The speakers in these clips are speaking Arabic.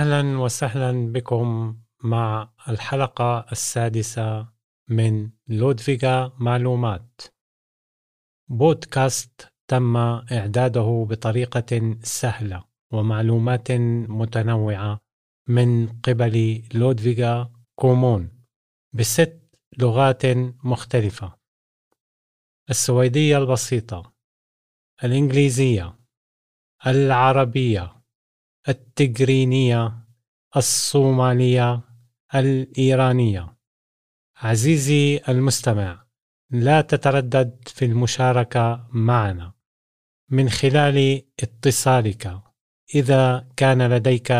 أهلا وسهلا بكم مع الحلقة السادسة من لودفيغا معلومات. بودكاست تم إعداده بطريقة سهلة ومعلومات متنوعة من قبل لودفيغا كومون بست لغات مختلفة السويدية البسيطة الإنجليزية العربية التجرينية الصومالية الإيرانية. عزيزي المستمع لا تتردد في المشاركة معنا. من خلال اتصالك إذا كان لديك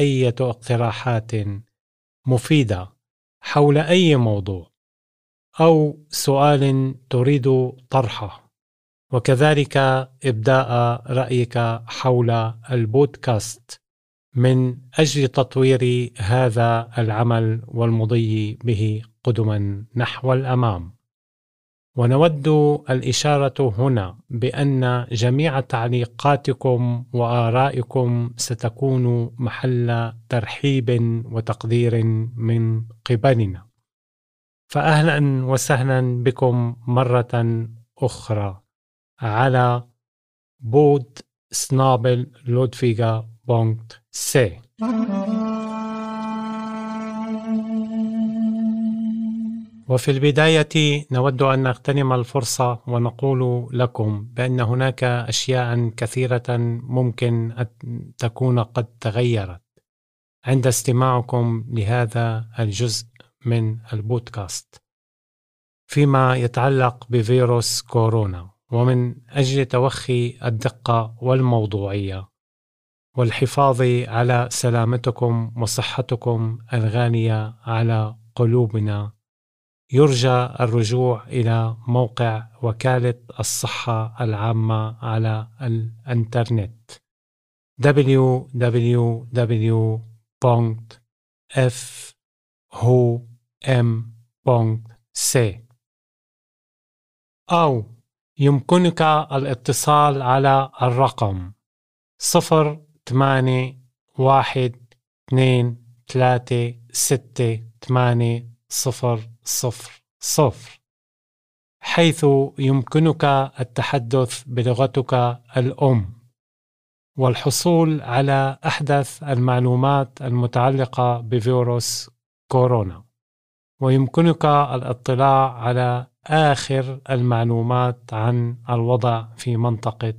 أي اقتراحات مفيدة حول أي موضوع أو سؤال تريد طرحه. وكذلك إبداء رأيك حول البودكاست من أجل تطوير هذا العمل والمضي به قدما نحو الأمام. ونود الإشارة هنا بأن جميع تعليقاتكم وآرائكم ستكون محل ترحيب وتقدير من قبلنا. فاهلا وسهلا بكم مرة أخرى. على podd snabel-a Ludvika punkt se. وفي البداية نود أن نغتنم الفرصة ونقول لكم بأن هناك أشياء كثيرة ممكن أن تكون قد تغيرت. عند استماعكم لهذا الجزء من البودكاست. فيما يتعلق بفيروس كورونا. ومن أجل توخي الدقة والموضوعية. والحفاظ على سلامتكم وصحتكم الغاليه على قلوبنا. يرجى الرجوع إلى موقع وكالة الصحة العامة على الإنترنت. www.fho.m.c أو يمكنك الاتصال على الرقم صفر ثمانية واحد اثنين ثلاثة ستة ثمانية صفر صفر صفر حيث يمكنك التحدث بلغتك الأم والحصول على أحدث المعلومات المتعلقة بفيروس كورونا. ويمكنك الاطلاع على آخر المعلومات عن الوضع في منطقة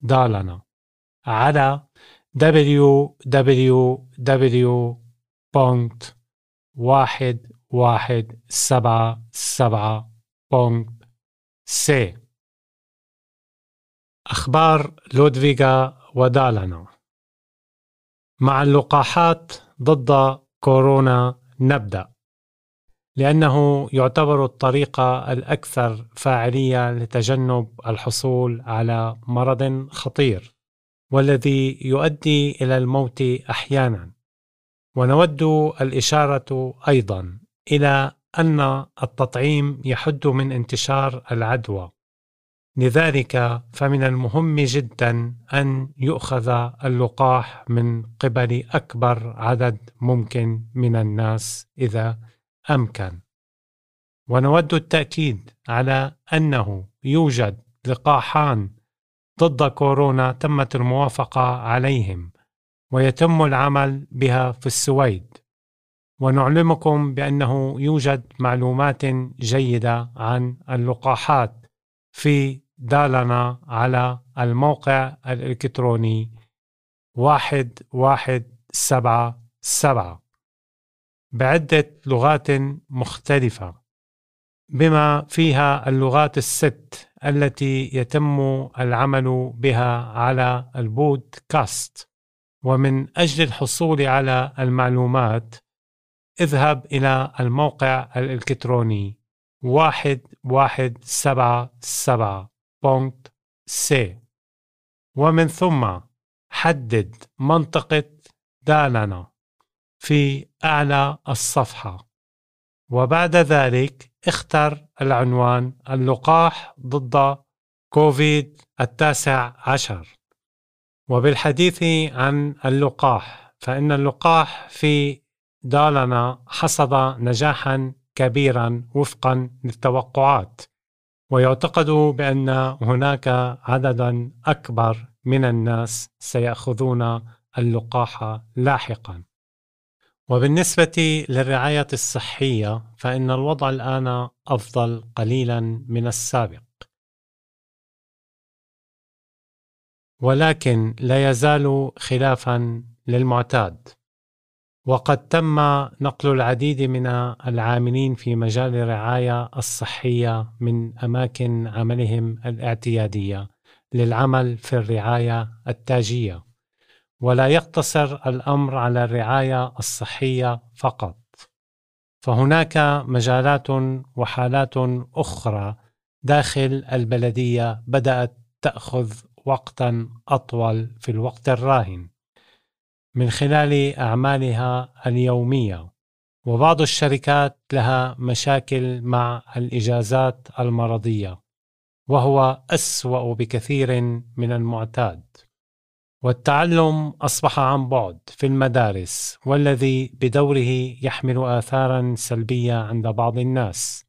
دالنا. على www.1177.c أخبار لودفيغا ودالنا. مع اللقاحات ضد كورونا نبدأ. لأنه يعتبر الطريقة الأكثر فاعلية لتجنب الحصول على مرض خطير والذي يؤدي إلى الموت أحيانا. ونود الإشارة أيضا إلى أن التطعيم يحد من انتشار العدوى. لذلك فمن المهم جدا أن يؤخذ اللقاح من قبل أكبر عدد ممكن من الناس إذا أمكن. ونود التأكيد على أنه يوجد لقاحان ضد كورونا تمت الموافقة عليهم ويتم العمل بها في السويد. ونعلمكم بأنه يوجد معلومات جيدة عن اللقاحات في دالنا على الموقع الإلكتروني واحد واحد سبعة سبعة. بعدة لغات مختلفة بما فيها اللغات الست التي يتم العمل بها على البودكاست. ومن أجل الحصول على المعلومات اذهب إلى الموقع الإلكتروني واحد واحد سبعة سبعة punkt se. ومن ثم حدد منطقة دالارنا. في أعلى الصفحة. وبعد ذلك اختر العنوان اللقاح ضد كوفيد التاسع عشر. وبالحديث عن اللقاح فإن اللقاح في دالنا حصد نجاحا كبيرا وفقا للتوقعات. ويعتقد بأن هناك عددا أكبر من الناس سيأخذون اللقاح لاحقا. وبالنسبة للرعاية الصحية فإن الوضع الآن أفضل قليلا من السابق. ولكن لا يزال خلافا للمعتاد. وقد تم نقل العديد من العاملين في مجال الرعاية الصحية من أماكن عملهم الاعتيادية للعمل في الرعاية التاجية. ولا يقتصر الأمر على الرعاية الصحية فقط. فهناك مجالات وحالات أخرى داخل البلدية بدأت تأخذ وقتا أطول في الوقت الراهن. من خلال أعمالها اليومية وبعض الشركات لها مشاكل مع الإجازات المرضية وهو أسوأ بكثير من المعتاد. والتعلم أصبح عن بعد في المدارس والذي بدوره يحمل اثارا سلبية عند بعض الناس.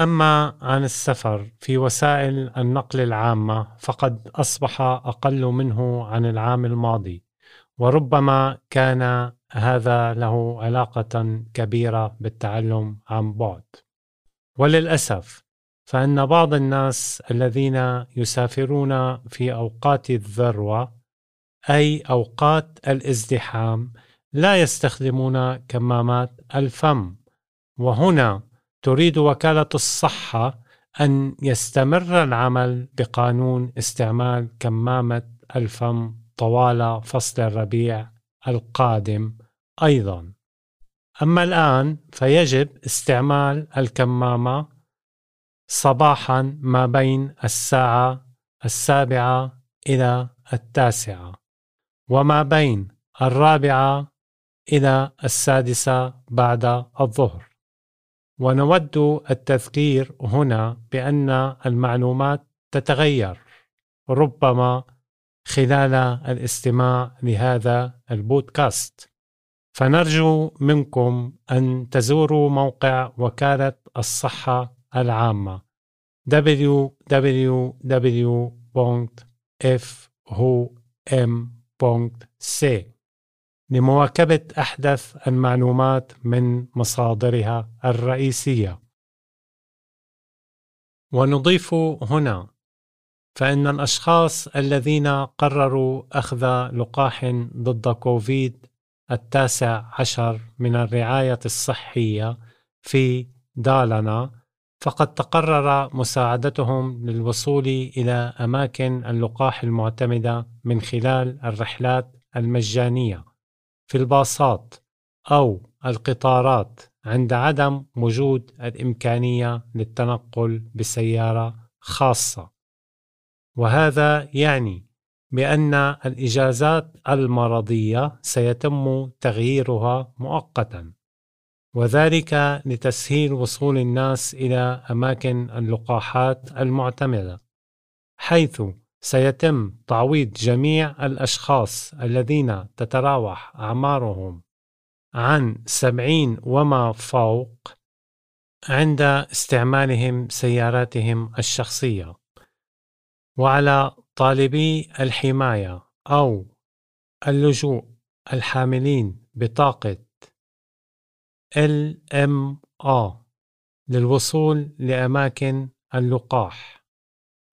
أما عن السفر في وسائل النقل العامة فقد أصبح أقل منه عن العام الماضي وربما كان هذا له علاقة كبيرة بالتعلم عن بعد. وللأسف فإن بعض الناس الذين يسافرون في أوقات الذروة أي أوقات الازدحام لا يستخدمون كمامات الفم. وهنا تريد وكالة الصحة أن يستمر العمل بقانون استعمال كمامة الفم طوال فصل الربيع القادم أيضا. أما الآن فيجب استعمال الكمامة صباحا ما بين الساعة السابعة إلى التاسعة وما بين الرابعة إلى السادسة بعد الظهر. ونود التذكير هنا بأن المعلومات تتغير ربما خلال الاستماع لهذا البودكاست. فنرجو منكم أن تزوروا موقع وكالة الصحة العامة. Www.fom.c لمواكبة أحدث المعلومات من مصادرها الرئيسية. ونضيف هنا فإن الأشخاص الذين قرروا أخذ لقاح ضد كوفيد التاسع عشر من الرعاية الصحية في دالنا فقد تقرر مساعدتهم للوصول إلى أماكن اللقاح المعتمدة من خلال الرحلات المجانية في الباصات أو القطارات عند عدم وجود الإمكانية للتنقل بسيارة خاصة. وهذا يعني بأن الإجازات المرضية سيتم تغييرها مؤقتا. وذلك لتسهيل وصول الناس إلى أماكن اللقاحات المعتمدة حيث سيتم تعويض جميع الأشخاص الذين تتراوح أعمارهم عن سبعين وما فوق عند استعمالهم سياراتهم الشخصية وعلى طالبي الحماية أو اللجوء الحاملين بطاقة LMA للوصول لأماكن اللقاح.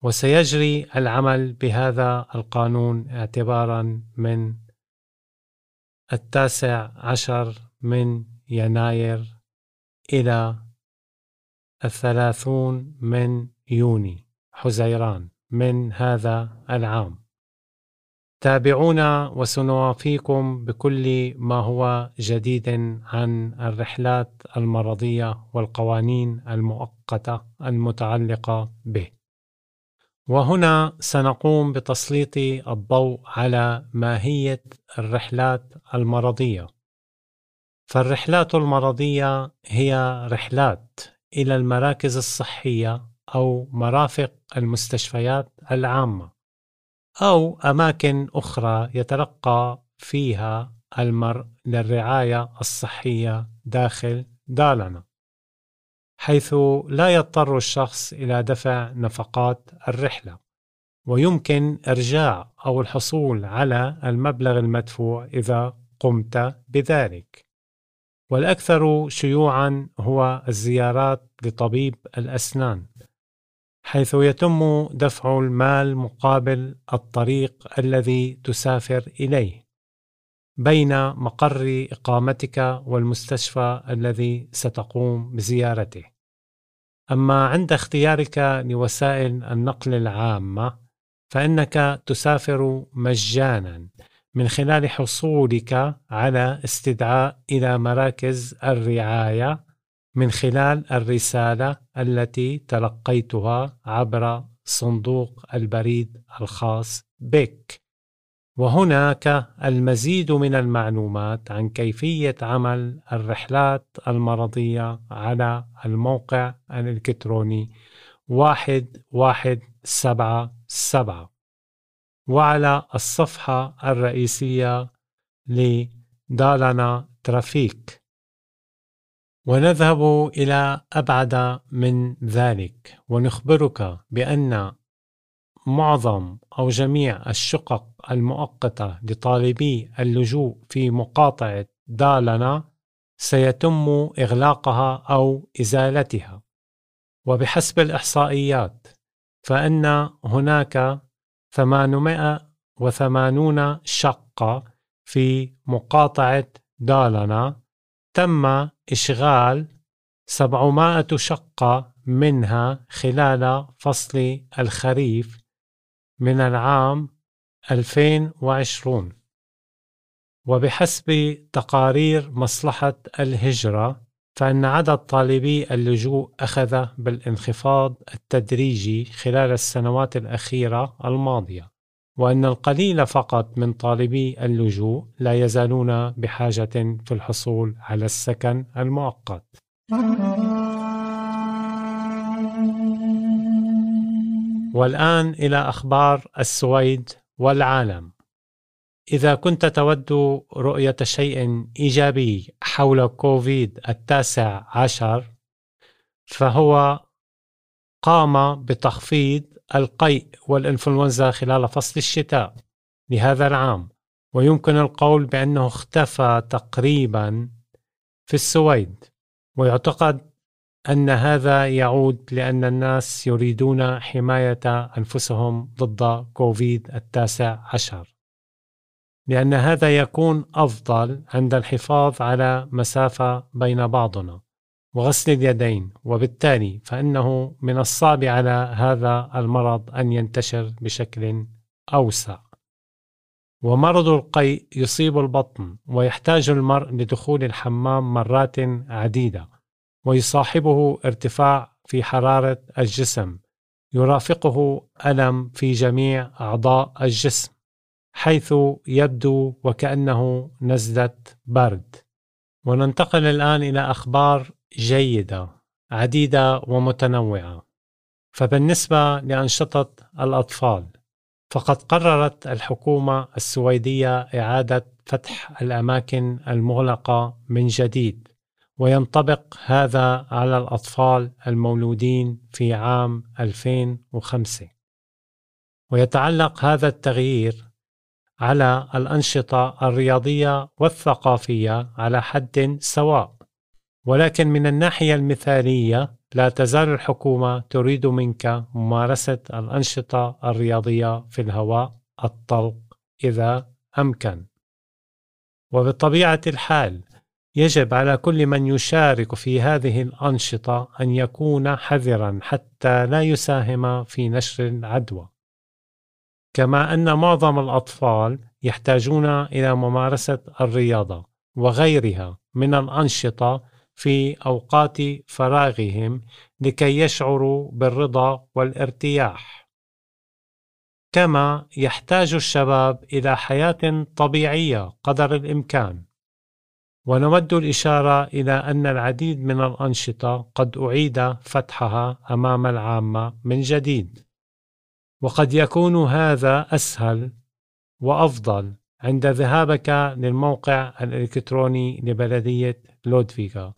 وسيجري العمل بهذا القانون اعتبارا من التاسع عشر من يناير إلى الثلاثون من يوني حزيران من هذا العام. تابعونا وسنوافيكم بكل ما هو جديد عن الرحلات المرضية والقوانين المؤقتة المتعلقة به. وهنا سنقوم بتسليط الضوء على ماهية الرحلات المرضية. فالرحلات المرضية هي رحلات إلى المراكز الصحية أو مرافق المستشفيات العامة. أو أماكن أخرى يتلقى فيها المرء للرعاية الصحية داخل دالنا حيث لا يضطر الشخص إلى دفع نفقات الرحلة ويمكن إرجاع أو الحصول على المبلغ المدفوع إذا قمت بذلك. والأكثر شيوعا هو الزيارات لطبيب الأسنان. حيث يتم دفع المال مقابل الطريق الذي تسافر إليه بين مقر إقامتك والمستشفى الذي ستقوم بزيارته. أما عند اختيارك لوسائل النقل العامة فإنك تسافر مجانا من خلال حصولك على استدعاء إلى مراكز الرعاية من خلال الرسالة التي تلقيتها عبر صندوق البريد الخاص بك. وهناك المزيد من المعلومات عن كيفية عمل الرحلات المرضية على الموقع الإلكتروني واحد واحد سبعة سبعة. وعلى الصفحة الرئيسية لدالنا ترافيك. ونذهب إلى أبعد من ذلك ونخبرك بأن معظم أو جميع الشقق المؤقتة لطالبي اللجوء في مقاطعة دالنا سيتم إغلاقها أو إزالتها. وبحسب الإحصائيات فإن هناك 880 شقة في مقاطعة دالنا تم إشغال 700 شقة منها خلال فصل الخريف من العام 2020 وبحسب تقارير مصلحة الهجرة فإن عدد طالبي اللجوء أخذ بالانخفاض التدريجي خلال السنوات الأخيرة الماضية. وأن القليل فقط من طالبي اللجوء لا يزالون بحاجة في الحصول على السكن المؤقت والآن إلى أخبار السويد والعالم. إذا كنت تود رؤية شيء إيجابي حول كوفيد التاسع عشر فهو قام بتخفيض القيء والإنفلونزا خلال فصل الشتاء لهذا العام. ويمكن القول بأنه اختفى تقريبا في السويد. ويعتقد أن هذا يعود لأن الناس يريدون حماية أنفسهم ضد كوفيد التاسع عشر. لأن هذا يكون أفضل عند الحفاظ على مسافة بين بعضنا. وغسل اليدين وبالتالي فإنه من الصعب على هذا المرض أن ينتشر بشكل أوسع. ومرض القيء يصيب البطن ويحتاج المرء لدخول الحمام مرات عديدة ويصاحبه ارتفاع في حرارة الجسم يرافقه ألم في جميع أعضاء الجسم حيث يبدو وكأنه نزلة برد وننتقل الآن إلى أخبار جيدة عديدة ومتنوعة. فبالنسبة لأنشطة الأطفال فقد قررت الحكومة السويدية إعادة فتح الأماكن المغلقة من جديد وينطبق هذا على الأطفال المولودين في عام 2005 ويتعلق هذا التغيير على الأنشطة الرياضية والثقافية على حد سواء. ولكن من الناحية المثالية لا تزال الحكومة تريد منك ممارسة الأنشطة الرياضية في الهواء الطلق إذا أمكن. وبطبيعة الحال يجب على كل من يشارك في هذه الأنشطة أن يكون حذرا حتى لا يساهم في نشر العدوى. كما أن معظم الأطفال يحتاجون إلى ممارسة الرياضة وغيرها من الأنشطة في أوقات فراغهم لكي يشعروا بالرضا والارتياح. كما يحتاج الشباب إلى حياة طبيعية قدر الإمكان. ونود الإشارة إلى أن العديد من الأنشطة قد أعيد فتحها أمام العامة من جديد. وقد يكون هذا أسهل وأفضل عند ذهابك للموقع الإلكتروني لبلدية لودفيغا.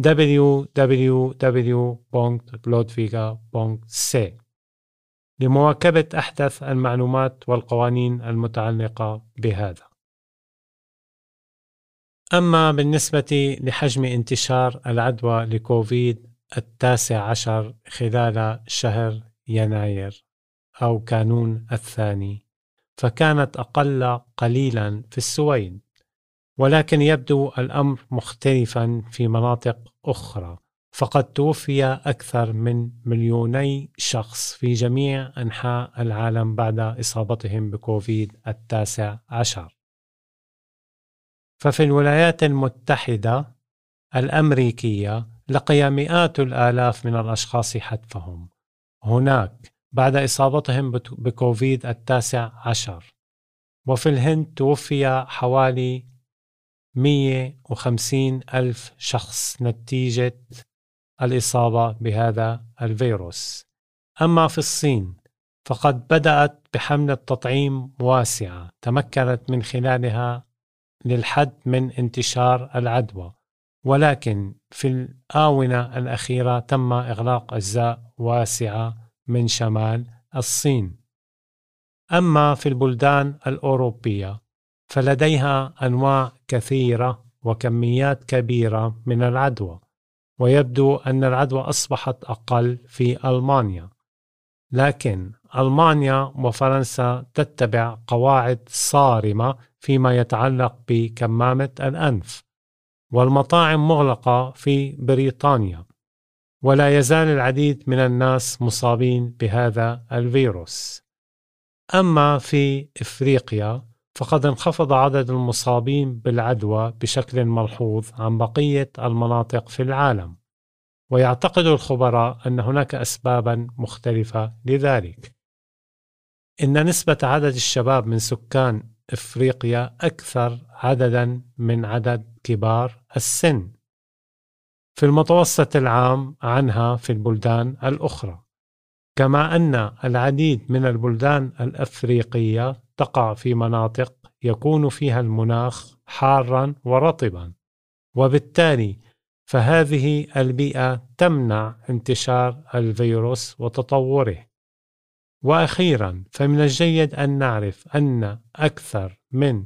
www.lodviga.se لمواكبة أحدث المعلومات والقوانين المتعلقة بهذا. أما بالنسبة لحجم انتشار العدوى لكوفيد التاسع عشر خلال شهر يناير أو كانون الثاني فكانت أقل قليلا في السويد ولكن يبدو الأمر مختلفا في مناطق أخرى فقد توفي أكثر من مليوني شخص في جميع أنحاء العالم بعد إصابتهم بكوفيد التاسع عشر. ففي الولايات المتحدة الأمريكية لقي مئات الآلاف من الأشخاص حتفهم. هناك بعد إصابتهم بكوفيد التاسع عشر. وفي الهند توفي حوالي 150 ألف شخص نتيجة الإصابة بهذا الفيروس. أما في الصين فقد بدأت بحملة تطعيم واسعة تمكنت من خلالها للحد من انتشار العدوى. ولكن في الآونة الأخيرة تم إغلاق أجزاء واسعة من شمال الصين. أما في البلدان الأوروبية فلديها أنواع كثيرة وكميات كبيرة من العدوى ويبدو أن العدوى أصبحت أقل في ألمانيا. لكن ألمانيا وفرنسا تتبع قواعد صارمة فيما يتعلق بكمامة الأنف والمطاعم مغلقة في بريطانيا ولا يزال العديد من الناس مصابين بهذا الفيروس. أما في إفريقيا فقد انخفض عدد المصابين بالعدوى بشكل ملحوظ عن بقية المناطق في العالم. ويعتقد الخبراء أن هناك أسبابا مختلفة لذلك. إن نسبة عدد الشباب من سكان إفريقيا أكثر عددا من عدد كبار السن. في المتوسط العام عنها في البلدان الأخرى. كما أن العديد من البلدان الأفريقية تقع في مناطق يكون فيها المناخ حارا ورطبا وبالتالي فهذه البيئة تمنع انتشار الفيروس وتطوره وأخيرا فمن الجيد أن نعرف أن أكثر من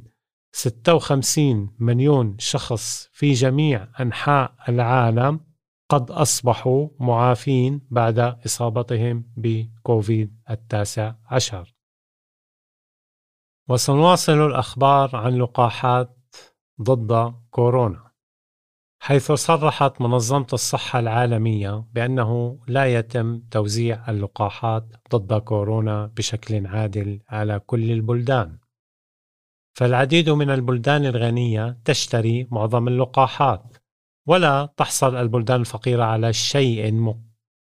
56 مليون شخص في جميع أنحاء العالم قد أصبحوا معافين بعد إصابتهم بكوفيد التاسع عشر. وسنواصل الأخبار عن لقاحات ضد كورونا. حيث صرحت منظمة الصحة العالمية بأنه لا يتم توزيع اللقاحات ضد كورونا بشكل عادل على كل البلدان. فالعديد من البلدان الغنية تشتري معظم اللقاحات، ولا تحصل البلدان الفقيرة على شيء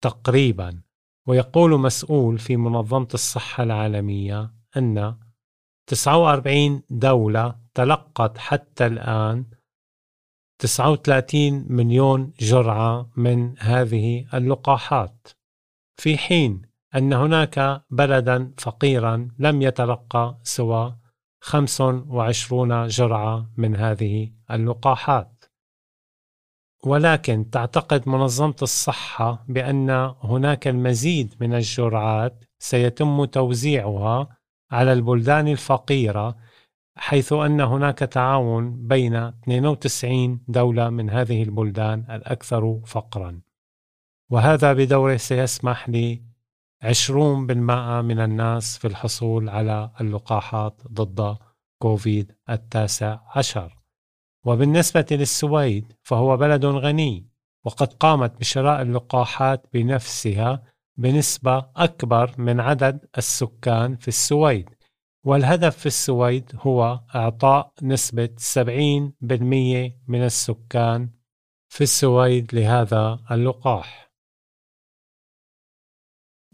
تقريبا. ويقول مسؤول في منظمة الصحة العالمية أن 49 دولة تلقت حتى الآن 39 مليون جرعة من هذه اللقاحات. في حين أن هناك بلدا فقيرا لم يتلقى سوى 25 جرعة من هذه اللقاحات. ولكن تعتقد منظمة الصحة بأن هناك المزيد من الجرعات سيتم توزيعها على البلدان الفقيرة حيث أن هناك تعاون بين 92 دولة من هذه البلدان الأكثر فقرا. وهذا بدوره سيسمح ل 20% من الناس في الحصول على اللقاحات ضد كوفيد التاسع عشر. وبالنسبة للسويد فهو بلد غني وقد قامت بشراء اللقاحات بنفسها بنسبة أكبر من عدد السكان في السويد والهدف في السويد هو إعطاء نسبة 70% من السكان في السويد لهذا اللقاح.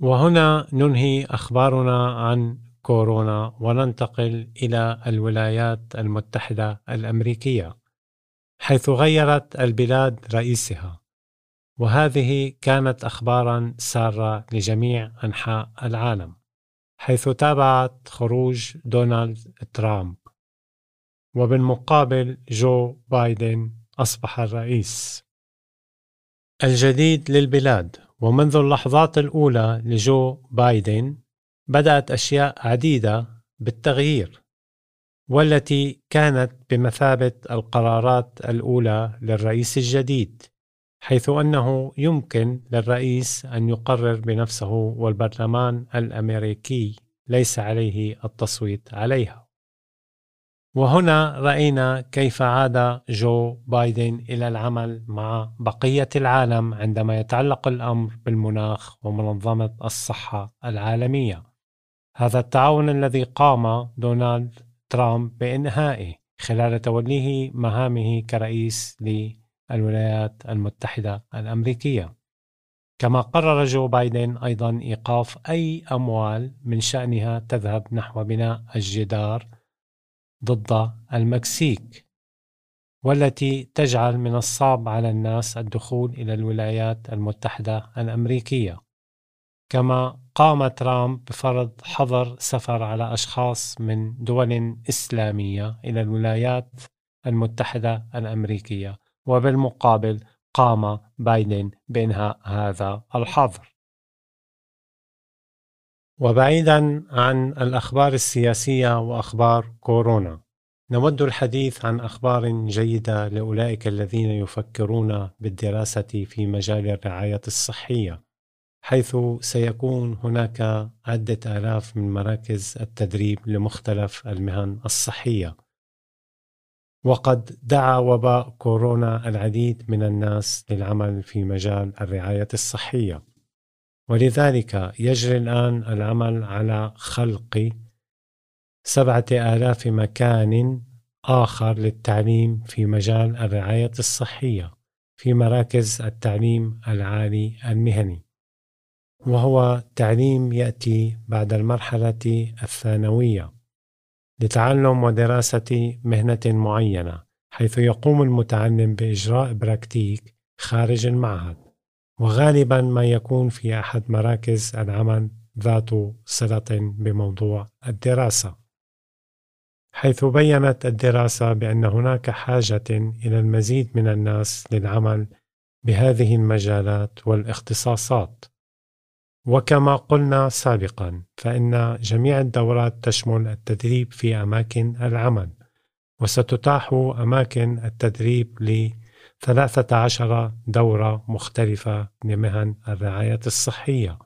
وهنا ننهي أخبارنا عن كورونا وننتقل إلى الولايات المتحدة الأمريكية، حيث غيرت البلاد رئيسها، وهذه كانت أخبارا سارة لجميع أنحاء العالم. حيث تابعت خروج دونالد ترامب وبالمقابل جو بايدن أصبح الرئيس الجديد للبلاد ومنذ اللحظات الأولى لجو بايدن بدأت أشياء عديدة بالتغيير والتي كانت بمثابة القرارات الأولى للرئيس الجديد حيث أنه يمكن للرئيس أن يقرر بنفسه والبرلمان الأمريكي ليس عليه التصويت عليها. وهنا رأينا كيف عاد جو بايدن إلى العمل مع بقية العالم عندما يتعلق الأمر بالمناخ ومنظمة الصحة العالمية. هذا التعاون الذي قام دونالد ترامب بإنهائه خلال توليه مهامه كرئيس للولايات المتحدة الأمريكية. كما قرر جو بايدن أيضا إيقاف أي أموال من شأنها تذهب نحو بناء الجدار ضد المكسيك والتي تجعل من الصعب على الناس الدخول إلى الولايات المتحدة الأمريكية. كما قام ترامب بفرض حظر سفر على أشخاص من دول إسلامية إلى الولايات المتحدة الأمريكية. وبالمقابل قام بايدن بإنهاء هذا الحظر. وبعيدا عن الأخبار السياسية وأخبار كورونا نود الحديث عن أخبار جيدة لأولئك الذين يفكرون بالدراسة في مجال الرعاية الصحية حيث سيكون هناك عدة آلاف من مراكز التدريب لمختلف المهن الصحية. وقد دعا وباء كورونا العديد من الناس للعمل في مجال الرعاية الصحية. ولذلك يجري الآن العمل على خلق سبعة آلاف مكان آخر للتعليم في مجال الرعاية الصحية في مراكز التعليم العالي المهني. وهو تعليم يأتي بعد المرحلة الثانوية. لتعلم ودراسة مهنة معينة حيث يقوم المتعلم بإجراء براكتيك خارج المعهد. وغالبا ما يكون في أحد مراكز العمل ذات صلة بموضوع الدراسة. حيث بينت الدراسة بأن هناك حاجة إلى المزيد من الناس للعمل بهذه المجالات والاختصاصات. وكما قلنا سابقا فإن جميع الدورات تشمل التدريب في أماكن العمل وستتاح أماكن التدريب ثلاثة عشر دورة مختلفة لمهن الرعاية الصحية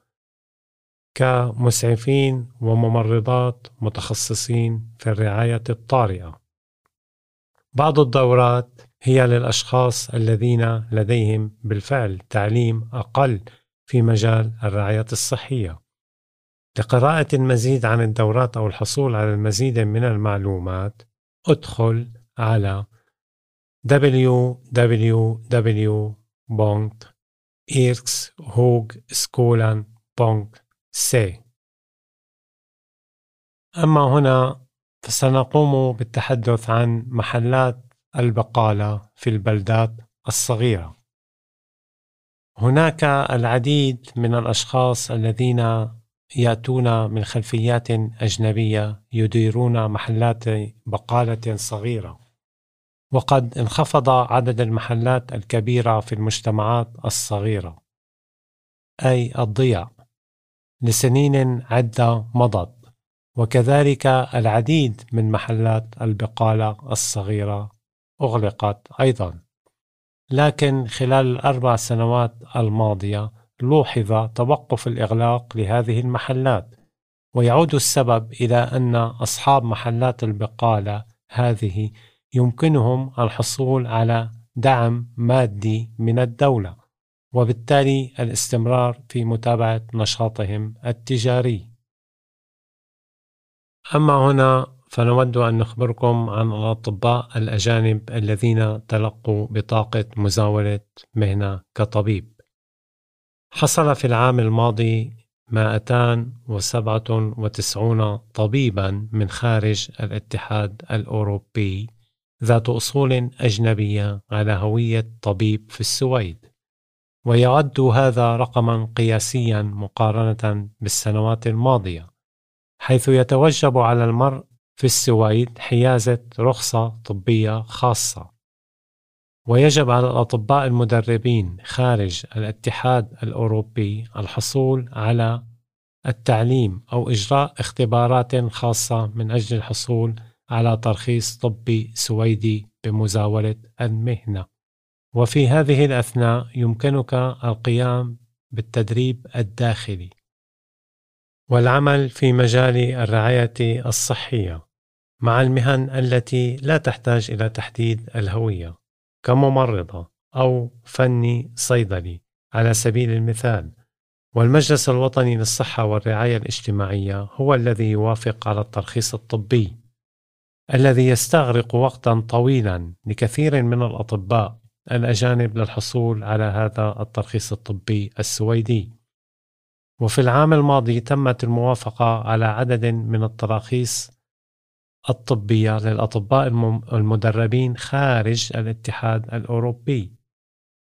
كمسعفين وممرضات متخصصين في الرعاية الطارئة. بعض الدورات هي للأشخاص الذين لديهم بالفعل تعليم أقل في مجال الرعاية الصحية. لقراءة المزيد عن الدورات أو الحصول على المزيد من المعلومات ادخل على www.irkshögskolan.se أما هنا فسنقوم بالتحدث عن محلات البقالة في البلدات الصغيرة. هناك العديد من الأشخاص الذين يأتون من خلفيات أجنبية يديرون محلات بقالة صغيرة. وقد انخفض عدد المحلات الكبيرة في المجتمعات الصغيرة أي الضياع لسنين عدة مضت وكذلك العديد من محلات البقالة الصغيرة أغلقت أيضا لكن خلال الأربع سنوات الماضية لوحظ توقف الإغلاق لهذه المحلات ويعود السبب إلى أن أصحاب محلات البقالة هذه يمكنهم الحصول على دعم مادي من الدولة وبالتالي الاستمرار في متابعة نشاطهم التجاري. أما هنا فنود أن نخبركم عن الأطباء الأجانب الذين تلقوا بطاقة مزاولة مهنة كطبيب. حصل في العام الماضي 297 طبيبا من خارج الاتحاد الأوروبي ذات أصول أجنبية على هوية طبيب في السويد ويعد هذا رقما قياسيا مقارنة بالسنوات الماضية حيث يتوجب على المرء في السويد حيازة رخصة طبية خاصة. ويجب على الأطباء المدربين خارج الاتحاد الأوروبي الحصول على التعليم أو إجراء اختبارات خاصة من أجل الحصول على ترخيص طبي سويدي بمزاولة المهنة. وفي هذه الأثناء يمكنك القيام بالتدريب الداخلي. والعمل في مجال الرعاية الصحية مع المهن التي لا تحتاج إلى تحديد الهوية كممرضة أو فني صيدلي على سبيل المثال. والمجلس الوطني للصحة والرعاية الاجتماعية هو الذي يوافق على الترخيص الطبي الذي يستغرق وقتا طويلا لكثير من الأطباء الأجانب للحصول على هذا الترخيص الطبي السويدي. وفي العام الماضي تمت الموافقة على عدد من التراخيص الطبية للأطباء المدربين خارج الاتحاد الأوروبي.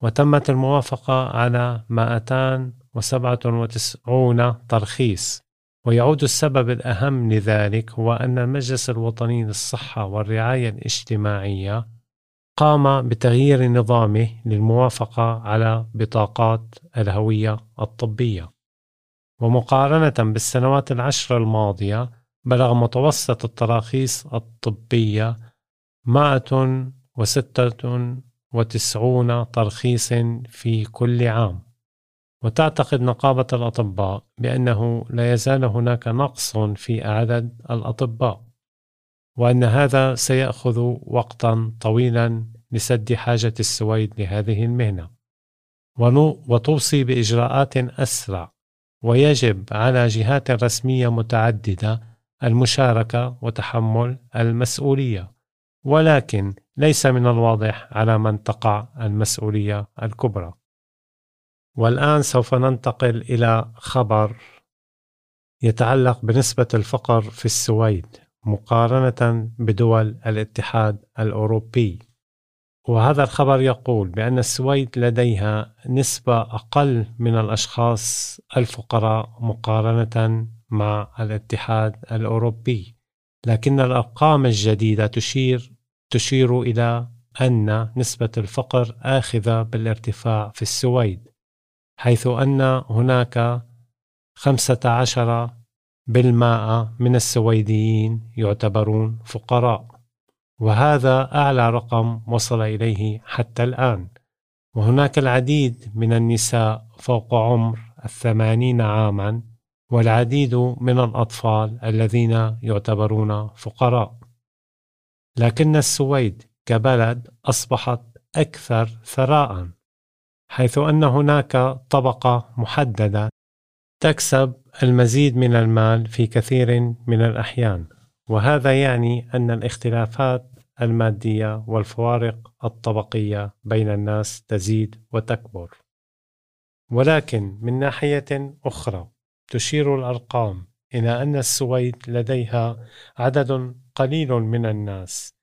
وتمت الموافقة على 297 ترخيص. ويعود السبب الأهم لذلك هو أن المجلس الوطني للصحة والرعاية الاجتماعية قام بتغيير نظامه للموافقة على بطاقات الهوية الطبية. ومقارنة بالسنوات العشر الماضية بلغ متوسط التراخيص الطبية 196 ترخيص في كل عام. وتعتقد نقابة الأطباء بأنه لا يزال هناك نقص في عدد الأطباء وأن هذا سيأخذ وقتا طويلا لسد حاجة السويد لهذه المهنة. وتوصي بإجراءات أسرع ويجب على جهات رسمية متعددة المشاركة وتحمل المسؤولية. ولكن ليس من الواضح على من تقع المسؤولية الكبرى. والآن سوف ننتقل إلى خبر يتعلق بنسبة الفقر في السويد مقارنة بدول الاتحاد الأوروبي. وهذا الخبر يقول بأن السويد لديها نسبة أقل من الأشخاص الفقراء مقارنة مع الاتحاد الأوروبي لكن الأرقام الجديدة تشير تشير إلى أن نسبة الفقر آخذة بالارتفاع في السويد حيث أن هناك خمسة عشر بالمائة من السويديين يعتبرون فقراء. وهذا أعلى رقم وصل إليه حتى الآن. وهناك العديد من النساء فوق عمر الثمانين عاما والعديد من الأطفال الذين يعتبرون فقراء. لكن السويد كبلد أصبحت أكثر ثراء حيث أن هناك طبقة محددة تكسب المزيد من المال في كثير من الأحيان. وهذا يعني أن الاختلافات المادية والفوارق الطبقية بين الناس تزيد وتكبر. ولكن من ناحية أخرى تشير الأرقام إلى أن السويد لديها عدد قليل من الناس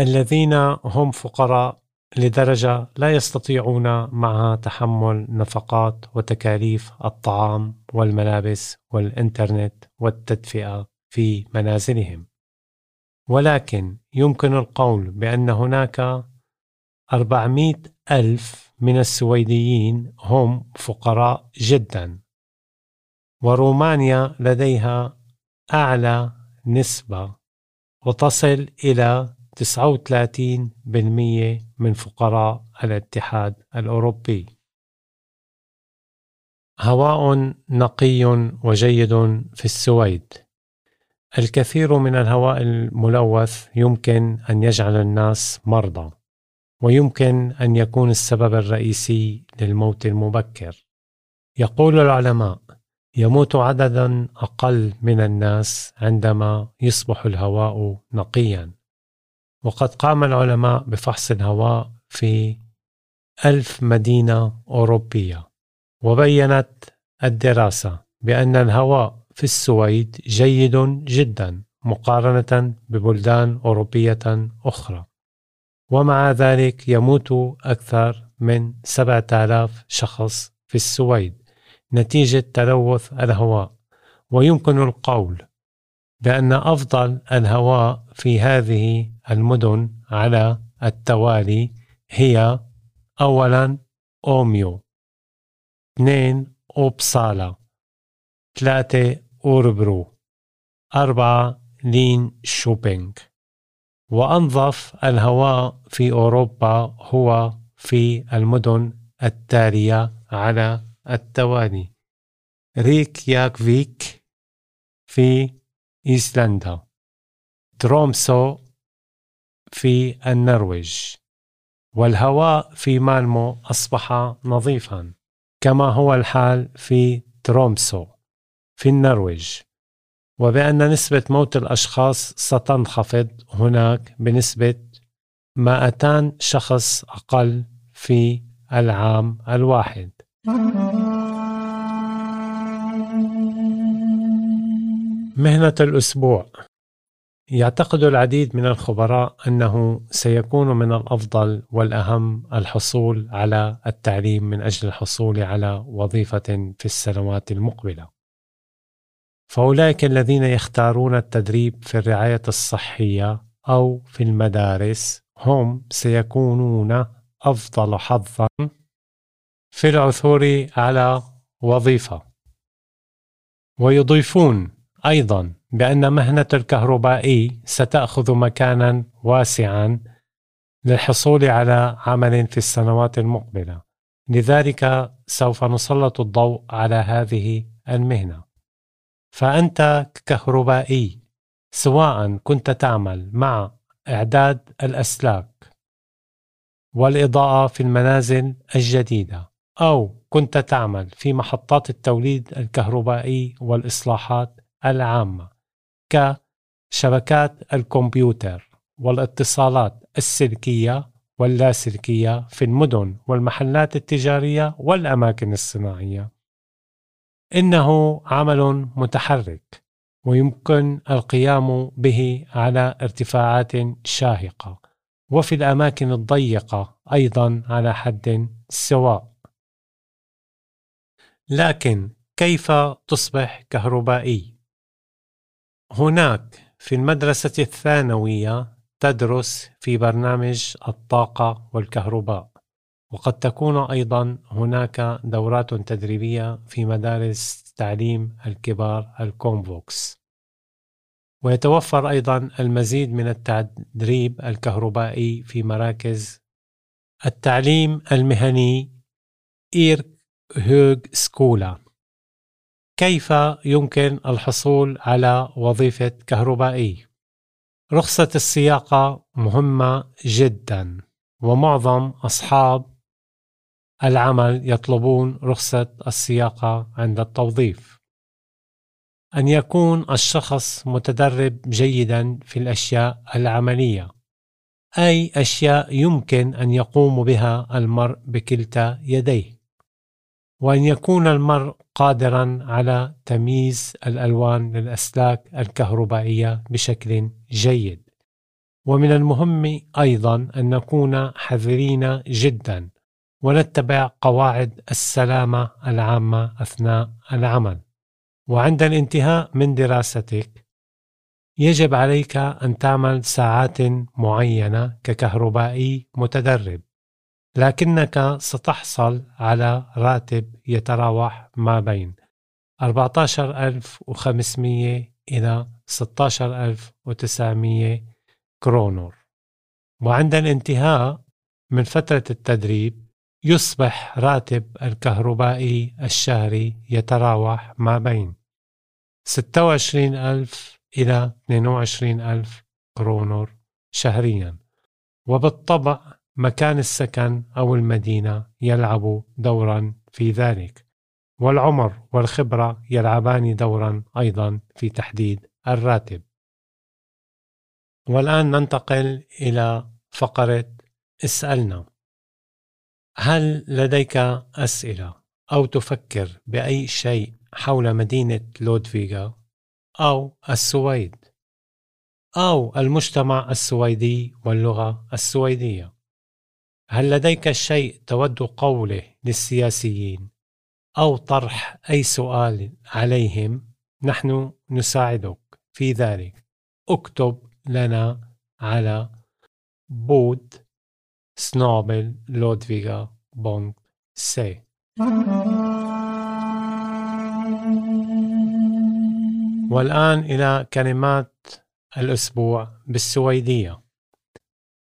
الذين هم فقراء لدرجة لا يستطيعون معها تحمل نفقات وتكاليف الطعام والملابس والإنترنت والتدفئة. في منازلهم. ولكن يمكن القول بأن هناك 400 ألف من السويديين هم فقراء جدا ورومانيا لديها أعلى نسبة وتصل إلى 39% من فقراء الاتحاد الأوروبي. هواء نقي وجيد في السويد. الكثير من الهواء الملوث يمكن أن يجعل الناس مرضى ويمكن أن يكون السبب الرئيسي للموت المبكر. يقول العلماء يموت عددا أقل من الناس عندما يصبح الهواء نقيا. وقد قام العلماء بفحص الهواء في ألف مدينة أوروبية وبينت الدراسة بأن الهواء في السويد جيد جدا مقارنة ببلدان أوروبية أخرى. ومع ذلك يموت أكثر من 7000 شخص في السويد. نتيجة تلوث الهواء. ويمكن القول بأن أفضل الهواء في هذه المدن على التوالي هي أولا أوميو. اثنين أوبسالا. ثلاثة أوربرو. أربعة لين شوبينغ. وأنظف الهواء في أوروبا هو في المدن التالية على التوالي. ريكيافيك في إيسلندا. ترومسو في النرويج. والهواء في مالمو أصبح نظيفا. كما هو الحال في ترومسو. في النرويج وبأن نسبة موت الأشخاص ستنخفض هناك بنسبة 200 شخص أقل في العام الواحد. مهنة الأسبوع. يعتقد العديد من الخبراء أنه سيكون من الأفضل والأهم الحصول على التعليم من أجل الحصول على وظيفة في السنوات المقبلة. فأولئك الذين يختارون التدريب في الرعاية الصحية أو في المدارس هم سيكونون أفضل حظا في العثور على وظيفة. ويضيفون أيضا بأن مهنة الكهربائي ستأخذ مكانا واسعا للحصول على عمل في السنوات المقبلة. لذلك سوف نسلط الضوء على هذه المهنة. فأنت ككهربائي سواء كنت تعمل مع إعداد الأسلاك والإضاءة في المنازل الجديدة أو كنت تعمل في محطات التوليد الكهربائي والإصلاحات العامة كشبكات الكمبيوتر والاتصالات السلكية واللاسلكية في المدن والمحلات التجارية والأماكن الصناعية. إنه عمل متحرك ويمكن القيام به على ارتفاعات شاهقة وفي الأماكن الضيقة أيضا على حد سواء. لكن كيف تصبح كهربائي؟ هناك في المدرسة الثانوية تدرس في برنامج الطاقة والكهرباء وقد تكون أيضا هناك دورات تدريبية في مدارس تعليم الكبار ال Komvux ويتوفر أيضا المزيد من التدريب الكهربائي في مراكز التعليم المهني yrkeshögskola كيف يمكن الحصول على وظيفة كهربائي؟ رخصة السياقة مهمة جدا ومعظم أصحاب العمل يطلبون رخصة السياقة عند التوظيف. أن يكون الشخص متدرب جيدا في الأشياء العملية، أي أشياء يمكن أن يقوم بها المرء بكلتا يديه. وأن يكون المرء قادرا على تمييز الألوان للأسلاك الكهربائية بشكل جيد ومن المهم أيضا أن نكون حذرين جدا ونتبع قواعد السلامة العامة أثناء العمل. وعند الانتهاء من دراستك يجب عليك أن تعمل ساعات معينة ككهربائي متدرب لكنك ستحصل على راتب يتراوح ما بين 14500 إلى 16900 كرونور وعند الانتهاء من فترة التدريب يصبح راتب الكهربائي الشهري يتراوح ما بين 26000 إلى 22000 كرونور شهريا. وبالطبع مكان السكن أو المدينة يلعب دورا في ذلك والعمر والخبرة يلعبان دورا أيضا في تحديد الراتب. والآن ننتقل إلى فقرة اسألنا. هل لديك أسئلة أو تفكر بأي شيء حول مدينة لودفيغا أو السويد أو المجتمع السويدي واللغة السويدية؟ هل لديك شيء تود قوله للسياسيين أو طرح أي سؤال عليهم؟ نحن نساعدك في ذلك. اكتب لنا على podd snabel-a Ludvika punkt se والآن إلى كلمات الأسبوع بالسويدية.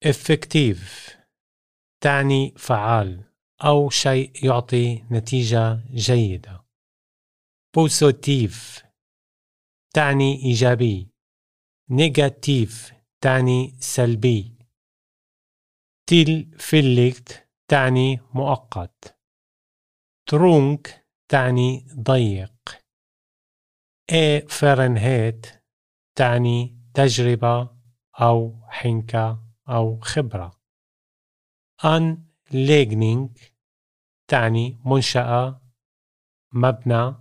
Effektiv تعني فعال أو شيء يعطي نتيجة جيدة. Positiv تعني إيجابي. Negativ تعني سلبي. Tillfälligt تعني مؤقت. Trång تعني ضيق. Erfarenhet تعني تجربة أو حنكة أو خبرة. Anläggning تعني منشأة. مبنى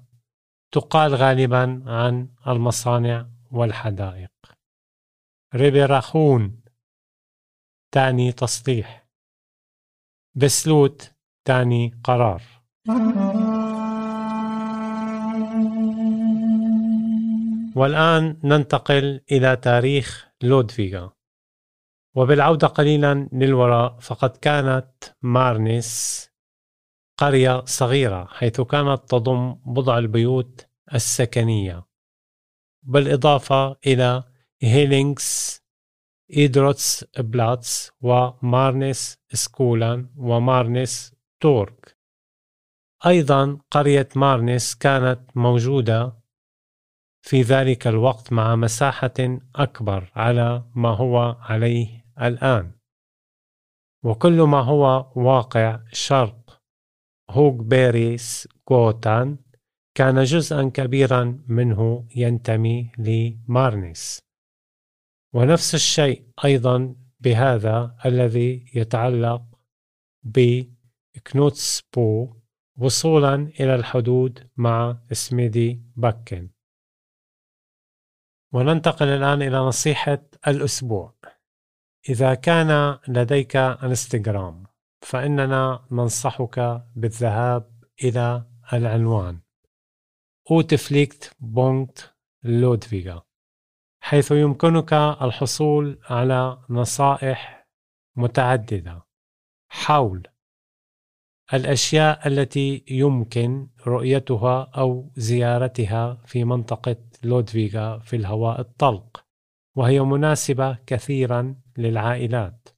تقال غالبا عن المصانع والحدائق. ريبراخون تعني تصليح. بسلوت تعني قرار. والآن ننتقل إلى تاريخ لودفيغا. وبالعودة قليلا للوراء فقد كانت مارنس قرية صغيرة حيث كانت تضم بضع البيوت السكنية. بالإضافة إلى Hillängens idrottsplats و Marnässkolan و Marnäs torg أيضا قرية مارنس كانت موجودة في ذلك الوقت مع مساحة أكبر على ما هو عليه الآن وكل ما هو واقع شرق هوغ بيريس كوتان كان جزءا كبيرا منه ينتمي لمارنس ونفس الشيء أيضا بهذا الذي يتعلق بكنوتسبو وصولا إلى الحدود مع سميدي باكن وننتقل الآن إلى نصيحة الأسبوع. إذا كان لديك انستغرام فإننا ننصحك بالذهاب إلى العنوان لودفيغا. حيث يمكنك الحصول على نصائح متعددة. حول الأشياء التي يمكن رؤيتها أو زيارتها في منطقة لودفيغا في الهواء الطلق وهي مناسبة كثيرا للعائلات.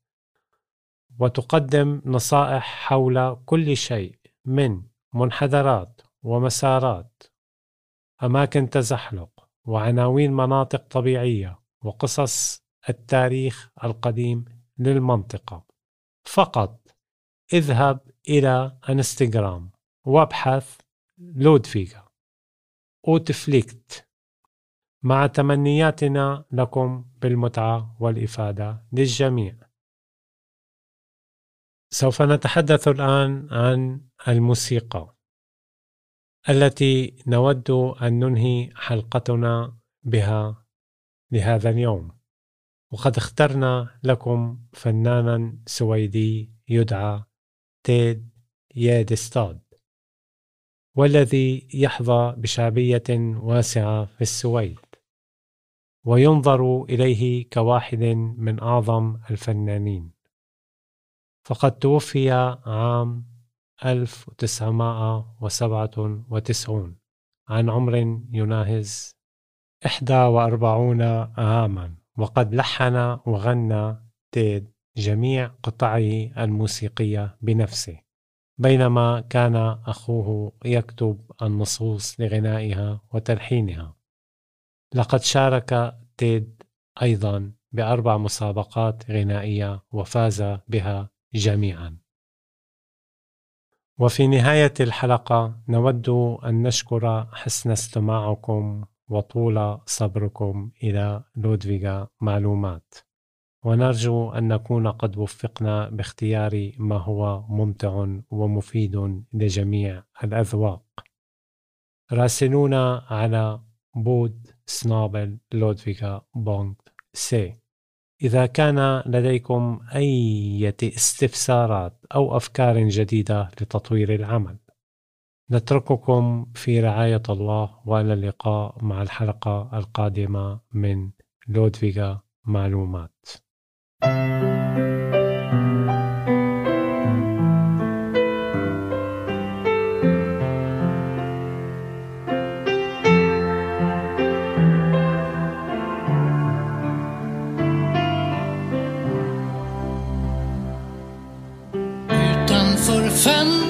وتقدم نصائح حول كل شيء من منحدرات ومسارات أماكن تزحلق وعناوين مناطق طبيعية وقصص التاريخ القديم للمنطقة. فقط اذهب إلى انستغرام وابحث Ludvika. Utflykt. مع تمنياتنا لكم بالمتعة والإفادة للجميع. سوف نتحدث الآن عن الموسيقى. التي نود أن ننهي حلقتنا بها لهذا اليوم. وقد اخترنا لكم فنانا سويدي يدعى تيد يادستاد والذي يحظى بشعبية واسعة في السويد وينظر إليه كواحد من أعظم الفنانين. فقد توفي عام 1997 عن عمر يناهز 41 عاما. وقد لحن وغنى تيد جميع قطعه الموسيقية بنفسه. بينما كان أخوه يكتب النصوص لغنائها وتلحينها. لقد شارك تيد أيضا بأربع مسابقات غنائية وفاز بها جميعا. وفي نهاية الحلقة نود أن نشكر حسن استماعكم وطول صبركم إلى لودفيغا معلومات. ونرجو أن نكون قد وفقنا باختيار ما هو ممتع ومفيد لجميع الأذواق. راسلونا على podd snabel-a Ludvika punkt se. إذا كان لديكم أي استفسارات أو أفكار جديدة لتطوير العمل نترككم في رعاية الله وإلى اللقاء مع الحلقة القادمة من لودفيغا معلومات.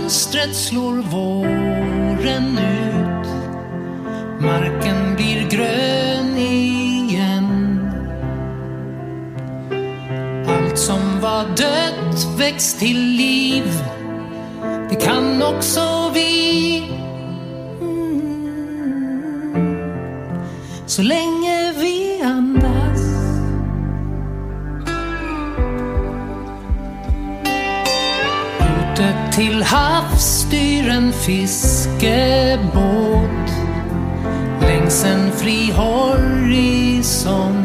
Fönstret slår våren ut. Marken blir grön igen. Allt som var dött väcks till liv. Det kan också vi. Mm. Så länge till havs styr en fiskebåt längs en fri horisont.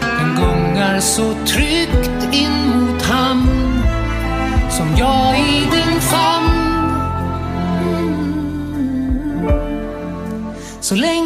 Den gungar så tryggt in mot hamn som jag i din famn. Så länge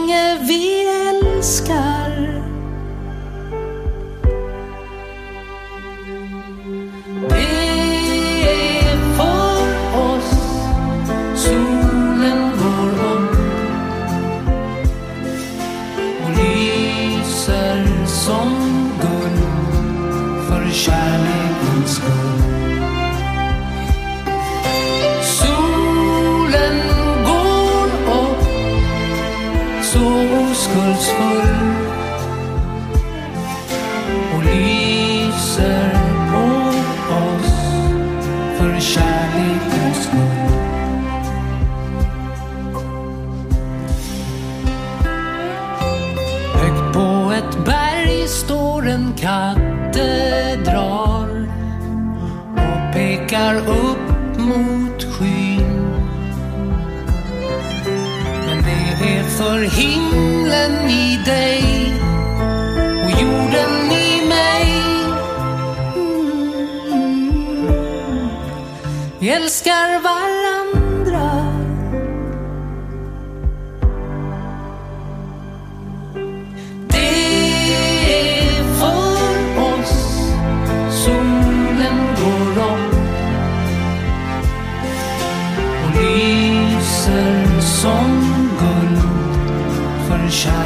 Shine.